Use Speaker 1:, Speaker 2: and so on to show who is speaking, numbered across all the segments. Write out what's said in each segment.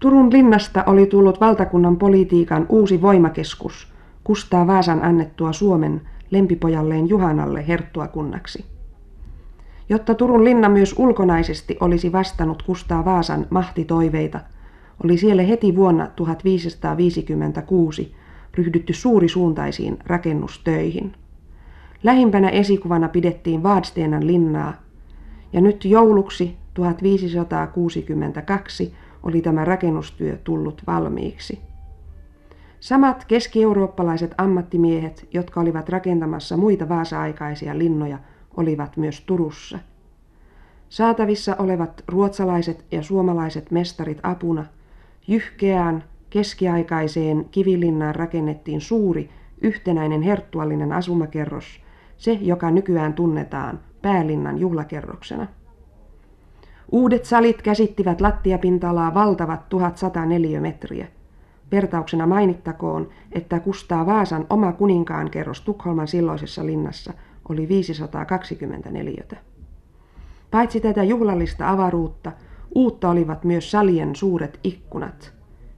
Speaker 1: Turun linnasta oli tullut valtakunnan politiikan uusi voimakeskus, Kustaa Vaasan annettua Suomen lempipojalleen Juhanalle herttuakunnaksi. Jotta Turun linna myös ulkonaisesti olisi vastannut Kustaa Vaasan mahtitoiveita, oli siellä heti vuonna 1556 ryhdytty suurisuuntaisiin rakennustöihin. Lähimpänä esikuvana pidettiin Vaadsteenan linnaa, ja nyt jouluksi 1562 oli tämä rakennustyö tullut valmiiksi. Samat keski-eurooppalaiset ammattimiehet, jotka olivat rakentamassa muita vaasa-aikaisia linnoja, olivat myös Turussa. Saatavissa olevat ruotsalaiset ja suomalaiset mestarit apuna jyhkeään keskiaikaiseen kivilinnaan rakennettiin suuri yhtenäinen herttuallinen asumakerros, se joka nykyään tunnetaan päälinnan juhlakerroksena. Uudet salit käsittivät lattiapinta-alaa valtavat 1104 metriä. Vertauksena mainittakoon, että Kustaa Vaasan oma kuninkaan kerros Tukholman silloisessa linnassa oli 524. Paitsi tätä juhlallista avaruutta, uutta olivat myös salien suuret ikkunat,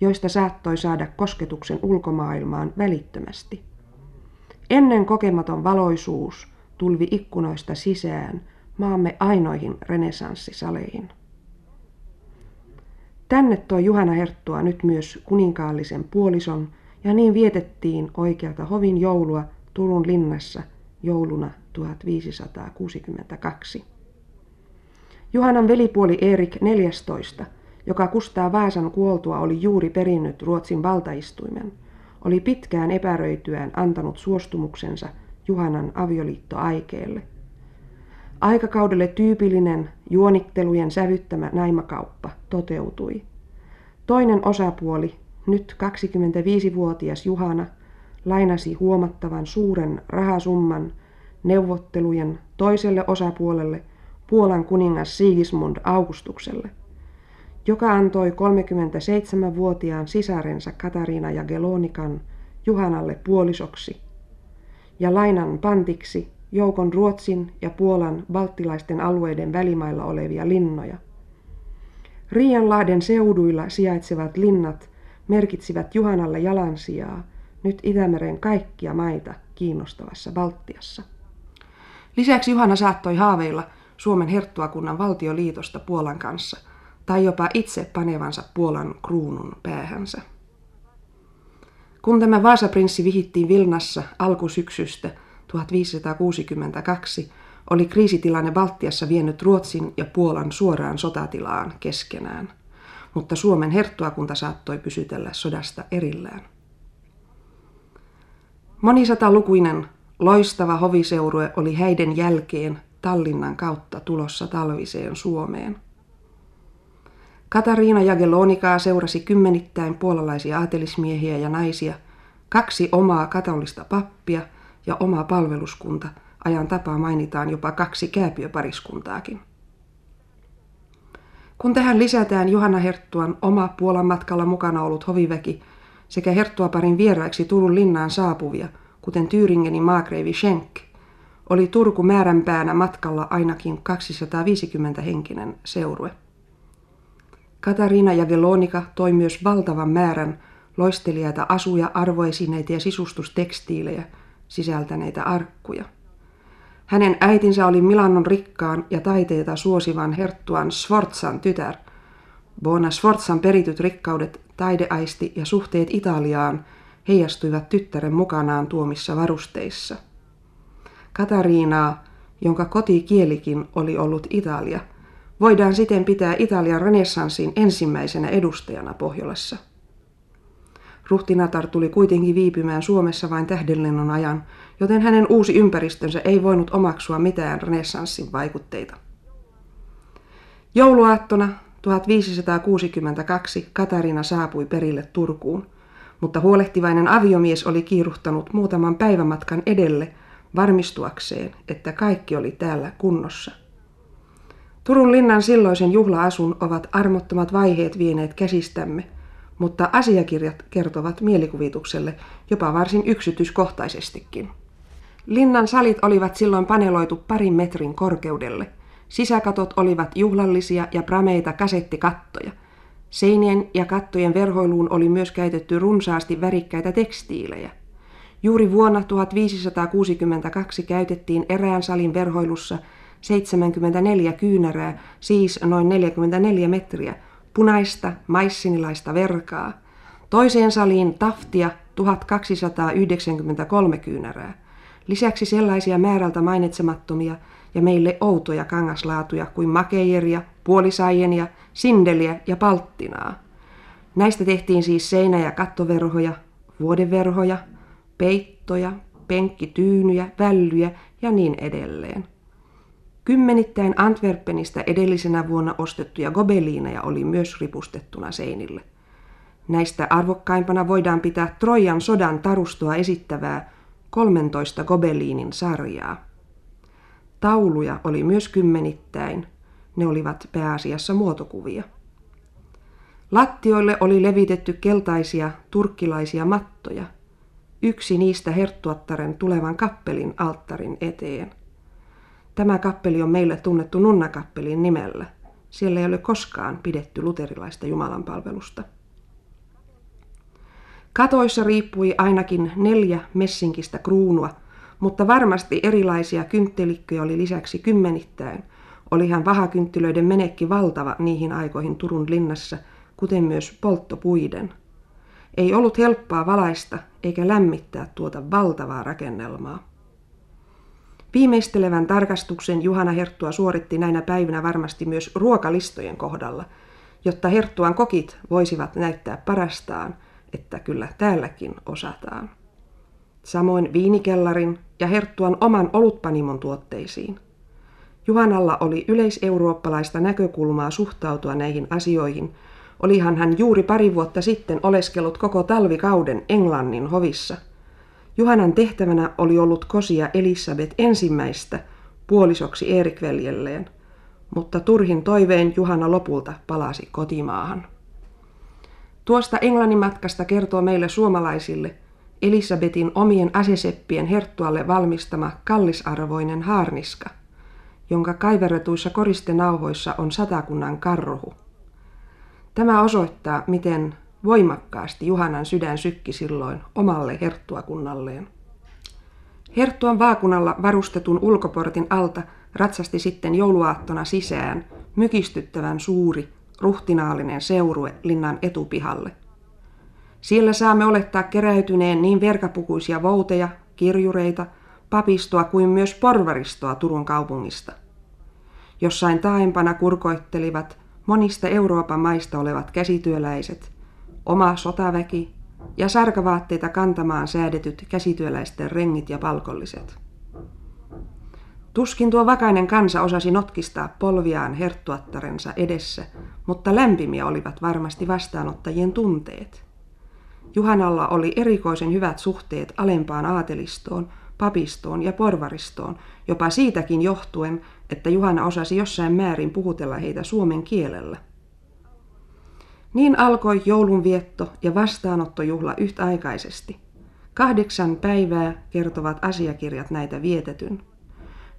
Speaker 1: joista saattoi saada kosketuksen ulkomaailmaan välittömästi. Ennen kokematon valoisuus tulvi ikkunoista sisään maamme ainoihin renessanssisaleihin. Tänne toi Juhana Herttua nyt myös kuninkaallisen puolison ja niin vietettiin oikealta hovin joulua Turun linnassa jouluna 1562. Juhanan velipuoli Erik 14, joka Kustaa Vaasan kuoltua oli juuri perinnyt Ruotsin valtaistuimen, oli pitkään epäröityään antanut suostumuksensa Juhanan avioliittoaikeelle. Aikakaudelle tyypillinen juonittelujen sävyttämä naimakauppa toteutui. Toinen osapuoli, nyt 25-vuotias Juhana, lainasi huomattavan suuren rahasumman neuvottelujen toiselle osapuolelle Puolan kuningas Sigismund Augustukselle, joka antoi 37-vuotiaan sisarensa Katariina ja Gelonikan Juhanalle puolisoksi ja lainan pantiksi joukon Ruotsin ja Puolan balttilaisten alueiden välimailla olevia linnoja. Riianlahden seuduilla sijaitsevat linnat merkitsivät Juhanalle jalansijaa nyt Itämeren kaikkia maita kiinnostavassa Baltiassa. Lisäksi Juhana saattoi haaveilla Suomen herttuakunnan valtioliitosta Puolan kanssa tai jopa itse panevansa Puolan kruunun päähänsä. Kun tämä Vaasaprinssi vihittiin Vilnassa alkusyksystä 1562, oli kriisitilanne Baltiassa vienyt Ruotsin ja Puolan suoraan sotatilaan keskenään, mutta Suomen herttuakunta saattoi pysytellä sodasta erillään. Monisatalukuinen loistava hoviseurue oli häiden jälkeen Tallinnan kautta tulossa talviseen Suomeen. Katariina Jagelonikaa seurasi kymmenittäin puolalaisia aatelismiehiä ja naisia, kaksi omaa katolista pappia ja oma palveluskunta, ajan tapaa mainitaan jopa kaksi kääpiöpariskuntaakin. Kun tähän lisätään Johanna Herttuan oma Puolan matkalla mukana ollut hoviväki sekä Herttuaparin vieraiksi Turun linnaan saapuvia, kuten Tyyringenin maakreivi Schenk, oli Turku määränpäänä matkalla ainakin 250 henkinen seurue. Katariina ja Velonika toi myös valtavan määrän loistelijaita asuja, arvoesineitä ja sisustustekstiilejä sisältäneitä arkkuja. Hänen äitinsä oli Milanon rikkaan ja taiteita suosivan herttuan Sforzan tytär. Bona Sforzan perityt rikkaudet, taideaisti ja suhteet Italiaan heijastuivat tyttären mukanaan tuomissa varusteissa. Katariinaa, jonka kotikielikin oli ollut Italia, voidaan siten pitää Italian renessanssin ensimmäisenä edustajana Pohjolassa. Ruhtinatar tuli kuitenkin viipymään Suomessa vain tähdenlennon ajan, joten hänen uusi ympäristönsä ei voinut omaksua mitään renessanssin vaikutteita. Jouluaattona 1562 Katarina saapui perille Turkuun, mutta huolehtivainen aviomies oli kiiruhtanut muutaman päivämatkan edelle varmistuakseen, että kaikki oli täällä kunnossa. Turun linnan silloisen juhlaasun ovat armottomat vaiheet vieneet käsistämme, mutta asiakirjat kertovat mielikuvitukselle jopa varsin yksityiskohtaisestikin. Linnan salit olivat silloin paneloitu parin metrin korkeudelle. Sisäkatot olivat juhlallisia ja prameita kasettikattoja. Seinien ja kattojen verhoiluun oli myös käytetty runsaasti värikkäitä tekstiilejä. Juuri vuonna 1562 käytettiin erään salin verhoilussa 74 kyynärää, siis noin 44 metriä, punaista maissinilaista verkaa. Toiseen saliin taftia 1293 kyynärää. Lisäksi sellaisia määrältä mainitsemattomia ja meille outoja kangaslaatuja kuin makeijeria, puolisaijenia, sindeliä ja palttinaa. Näistä tehtiin siis seinä- ja kattoverhoja, vuodeverhoja, peittoja, penkkityynyjä, vällyjä ja niin edelleen. Kymmenittäin Antwerpenistä edellisenä vuonna ostettuja gobeliineja oli myös ripustettuna seinille. Näistä arvokkaimpana voidaan pitää Trojan sodan tarustoa esittävää 13 gobeliinin sarjaa. Tauluja oli myös kymmenittäin. Ne olivat pääasiassa muotokuvia. Lattioille oli levitetty keltaisia turkkilaisia mattoja. Yksi niistä herttuattaren tulevan kappelin alttarin eteen. Tämä kappeli on meille tunnettu nunnakappelin nimellä. Siellä ei ole koskaan pidetty luterilaista jumalanpalvelusta. Katoissa riippui ainakin neljä messinkistä kruunua, mutta varmasti erilaisia kynttelikköjä oli lisäksi kymmenittäin. Olihan vahakynttilöiden menekki valtava niihin aikoihin Turun linnassa, kuten myös polttopuiden. Ei ollut helppoa valaista eikä lämmittää tuota valtavaa rakennelmaa. Viimeistelevän tarkastuksen Juhana Herttua suoritti näinä päivinä varmasti myös ruokalistojen kohdalla, jotta Herttuan kokit voisivat näyttää parastaan, että kyllä täälläkin osataan. Samoin viinikellarin ja Herttuan oman olutpanimon tuotteisiin. Juhanalla oli yleiseurooppalaista näkökulmaa suhtautua näihin asioihin. Olihan hän juuri pari vuotta sitten oleskellut koko talvikauden Englannin hovissa – Juhanan tehtävänä oli ollut kosia Elisabeth ensimmäistä puolisoksi Erik-veljelleen, mutta turhin toiveen Juhana lopulta palasi kotimaahan. Tuosta Englannin matkasta kertoo meille suomalaisille Elisabetin omien aseseppien herttualle valmistama kallisarvoinen haarniska, jonka kaiverretuissa koristenauhoissa on satakunnan karrohu. Tämä osoittaa, miten Voimakkaasti Juhanan sydän sykki silloin omalle herttuakunnalleen. Herttuan vaakunalla varustetun ulkoportin alta ratsasti sitten jouluaattona sisään mykistyttävän suuri, ruhtinaallinen seurue linnan etupihalle. Siellä saamme olettaa keräytyneen niin verkapukuisia vouteja, kirjureita, papistoa kuin myös porvaristoa Turun kaupungista. Jossain taaempana kurkoittelivat monista Euroopan maista olevat käsityöläiset – oma sotaväki ja sarkavaatteita kantamaan säädetyt käsityöläisten rengit ja palkolliset. Tuskin tuo vakainen kansa osasi notkistaa polviaan herttuattarensa edessä, mutta lämpimiä olivat varmasti vastaanottajien tunteet. Juhanalla oli erikoisen hyvät suhteet alempaan aatelistoon, papistoon ja porvaristoon, jopa siitäkin johtuen, että Juhana osasi jossain määrin puhutella heitä suomen kielellä. Niin alkoi joulunvietto ja vastaanottojuhla yhtäaikaisesti. Kahdeksan päivää kertovat asiakirjat näitä vietetyn.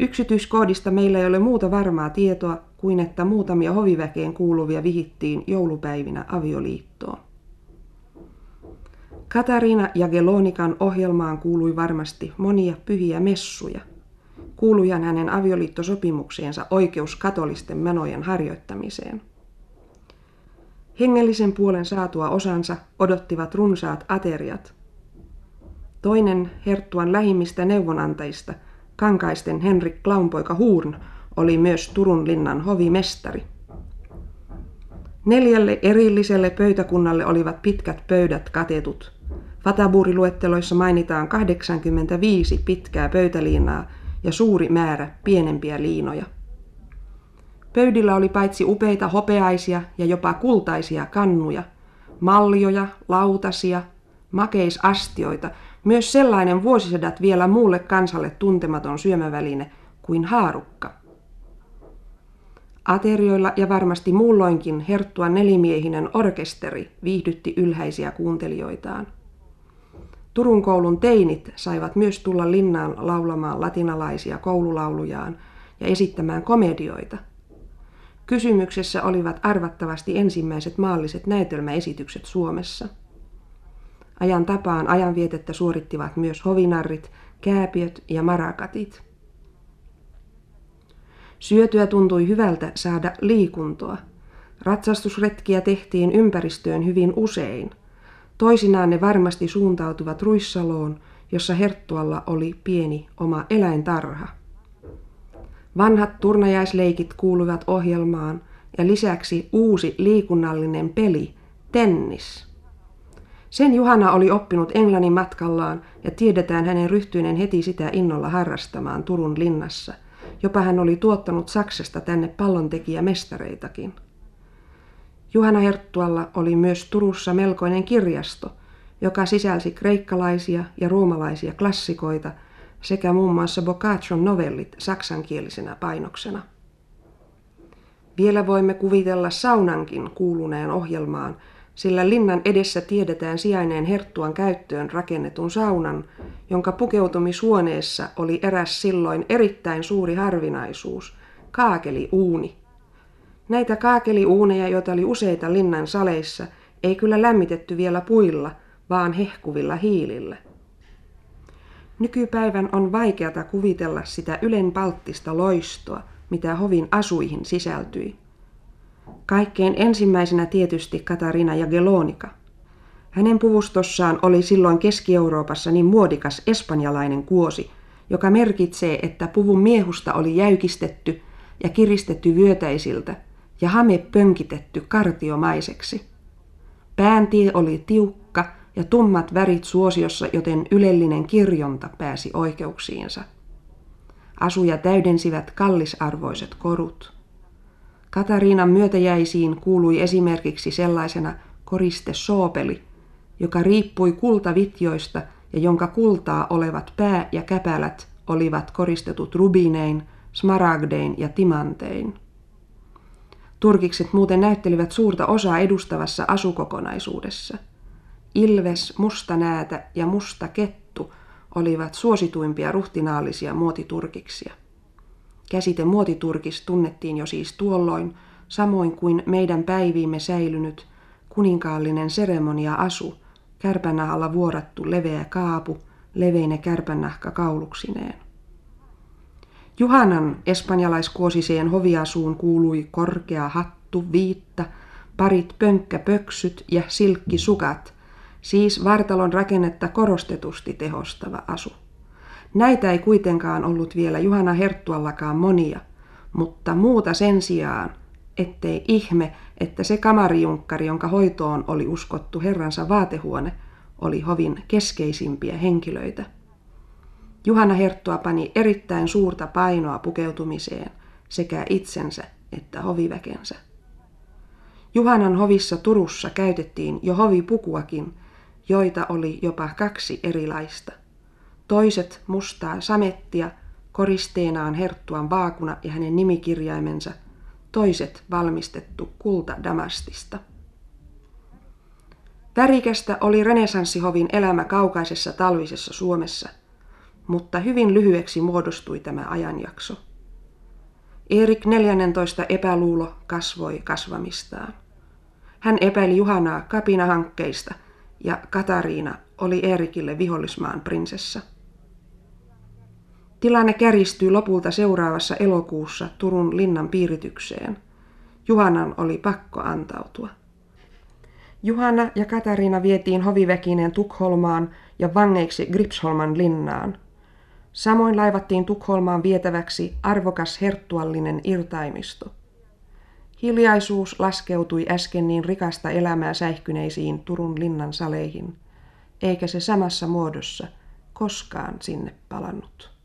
Speaker 1: Yksityiskoodista meillä ei ole muuta varmaa tietoa kuin että muutamia hoviväkeen kuuluvia vihittiin joulupäivinä avioliittoon. Katariina ja Gelonikan ohjelmaan kuului varmasti monia pyhiä messuja. Kuulujan hänen avioliittosopimukseensa oikeus katolisten menojen harjoittamiseen. Hengellisen puolen saatua osansa odottivat runsaat ateriat. Toinen Herttuan lähimmistä neuvonantajista, kankaisten Henrik Klaunpoika Huurn, oli myös Turun linnan hovimestari. Neljälle erilliselle pöytäkunnalle olivat pitkät pöydät katetut. Fatabuuriluetteloissa mainitaan 85 pitkää pöytäliinaa ja suuri määrä pienempiä liinoja. Pöydillä oli paitsi upeita hopeaisia ja jopa kultaisia kannuja, mallioja, lautasia, makeisastioita, myös sellainen vuosisadat vielä muulle kansalle tuntematon syömäväline kuin haarukka. Aterioilla ja varmasti muulloinkin herttua nelimiehinen orkesteri viihdytti ylhäisiä kuuntelijoitaan. Turun koulun teinit saivat myös tulla linnaan laulamaan latinalaisia koululaulujaan ja esittämään komedioita – Kysymyksessä olivat arvattavasti ensimmäiset maalliset näytelmäesitykset Suomessa. Ajan tapaan ajanvietettä suorittivat myös hovinarrit, kääpiöt ja marakatit. Syötyä tuntui hyvältä saada liikuntoa. Ratsastusretkiä tehtiin ympäristöön hyvin usein. Toisinaan ne varmasti suuntautuvat Ruissaloon, jossa Herttualla oli pieni oma eläintarha. Vanhat turnajaisleikit kuuluvat ohjelmaan ja lisäksi uusi liikunnallinen peli, tennis. Sen Juhana oli oppinut Englannin matkallaan ja tiedetään hänen ryhtyinen heti sitä innolla harrastamaan Turun linnassa. Jopa hän oli tuottanut Saksasta tänne pallontekijämestareitakin. Juhana Herttualla oli myös Turussa melkoinen kirjasto, joka sisälsi kreikkalaisia ja roomalaisia klassikoita – sekä muun muassa Boccaccion novellit saksankielisenä painoksena. Vielä voimme kuvitella saunankin kuuluneen ohjelmaan, sillä linnan edessä tiedetään sijaineen Herttuan käyttöön rakennetun saunan, jonka pukeutumishuoneessa oli eräs silloin erittäin suuri harvinaisuus, kaakeliuuni. Näitä kaakeliuuneja, joita oli useita linnan saleissa, ei kyllä lämmitetty vielä puilla, vaan hehkuvilla hiilillä. Nykypäivän on vaikeata kuvitella sitä ylenpalttista loistoa, mitä hovin asuihin sisältyi. Kaikkein ensimmäisenä tietysti Katarina Jagellonika. Hänen puvustossaan oli silloin Keski-Euroopassa niin muodikas espanjalainen kuosi, joka merkitsee, että puvun miehusta oli jäykistetty ja kiristetty vyötäisiltä ja hame pönkitetty kartiomaiseksi. Pääntie oli tiukka ja tummat värit suosiossa, joten ylellinen kirjonta pääsi oikeuksiinsa. Asuja täydensivät kallisarvoiset korut. Katariinan myötäjäisiin kuului esimerkiksi sellaisena koriste soopeli, joka riippui kultavitjoista ja jonka kultaa olevat pää- ja käpälät olivat koristetut rubinein, smaragdein ja timantein. Turkikset muuten näyttelivät suurta osaa edustavassa asukokonaisuudessa – Ilves, musta näätä ja musta kettu olivat suosituimpia ruhtinaallisia muotiturkiksia. Käsite muotiturkis tunnettiin jo siis tuolloin, samoin kuin meidän päiviimme säilynyt kuninkaallinen seremonia-asu, kärpänahalla vuorattu leveä kaapu, leveine kärpänahka kauluksineen. Juhanan espanjalaiskuosiseen hoviasuun kuului korkea hattu, viitta, parit pönkkäpöksyt ja silkkisukat, siis vartalon rakennetta korostetusti tehostava asu. Näitä ei kuitenkaan ollut vielä Juhana Herttuallakaan monia, mutta muuta sen sijaan, ettei ihme, että se kamarijunkkari, jonka hoitoon oli uskottu herransa vaatehuone, oli hovin keskeisimpiä henkilöitä. Juhana Herttua pani erittäin suurta painoa pukeutumiseen sekä itsensä että hoviväkensä. Juhanan hovissa Turussa käytettiin jo hovipukuakin, joita oli jopa kaksi erilaista. Toiset mustaa samettia, koristeenaan herttuan vaakuna ja hänen nimikirjaimensa, toiset valmistettu kulta damastista. Värikästä oli renesanssihovin elämä kaukaisessa talvisessa Suomessa, mutta hyvin lyhyeksi muodostui tämä ajanjakso. Erik 14 epäluulo kasvoi kasvamistaan. Hän epäili Juhanaa kapinahankkeista – ja Katariina oli Eerikille vihollismaan prinsessa. Tilanne kärjistyi lopulta seuraavassa elokuussa Turun linnan piiritykseen. Juhanan oli pakko antautua. Juhana ja Katariina vietiin hoviväkineen Tukholmaan ja vangeiksi Gripsholman linnaan. Samoin laivattiin Tukholmaan vietäväksi arvokas herttuallinen irtaimisto. Hiljaisuus laskeutui äsken niin rikasta elämää säihkyneisiin Turun linnan saleihin, eikä se samassa muodossa koskaan sinne palannut.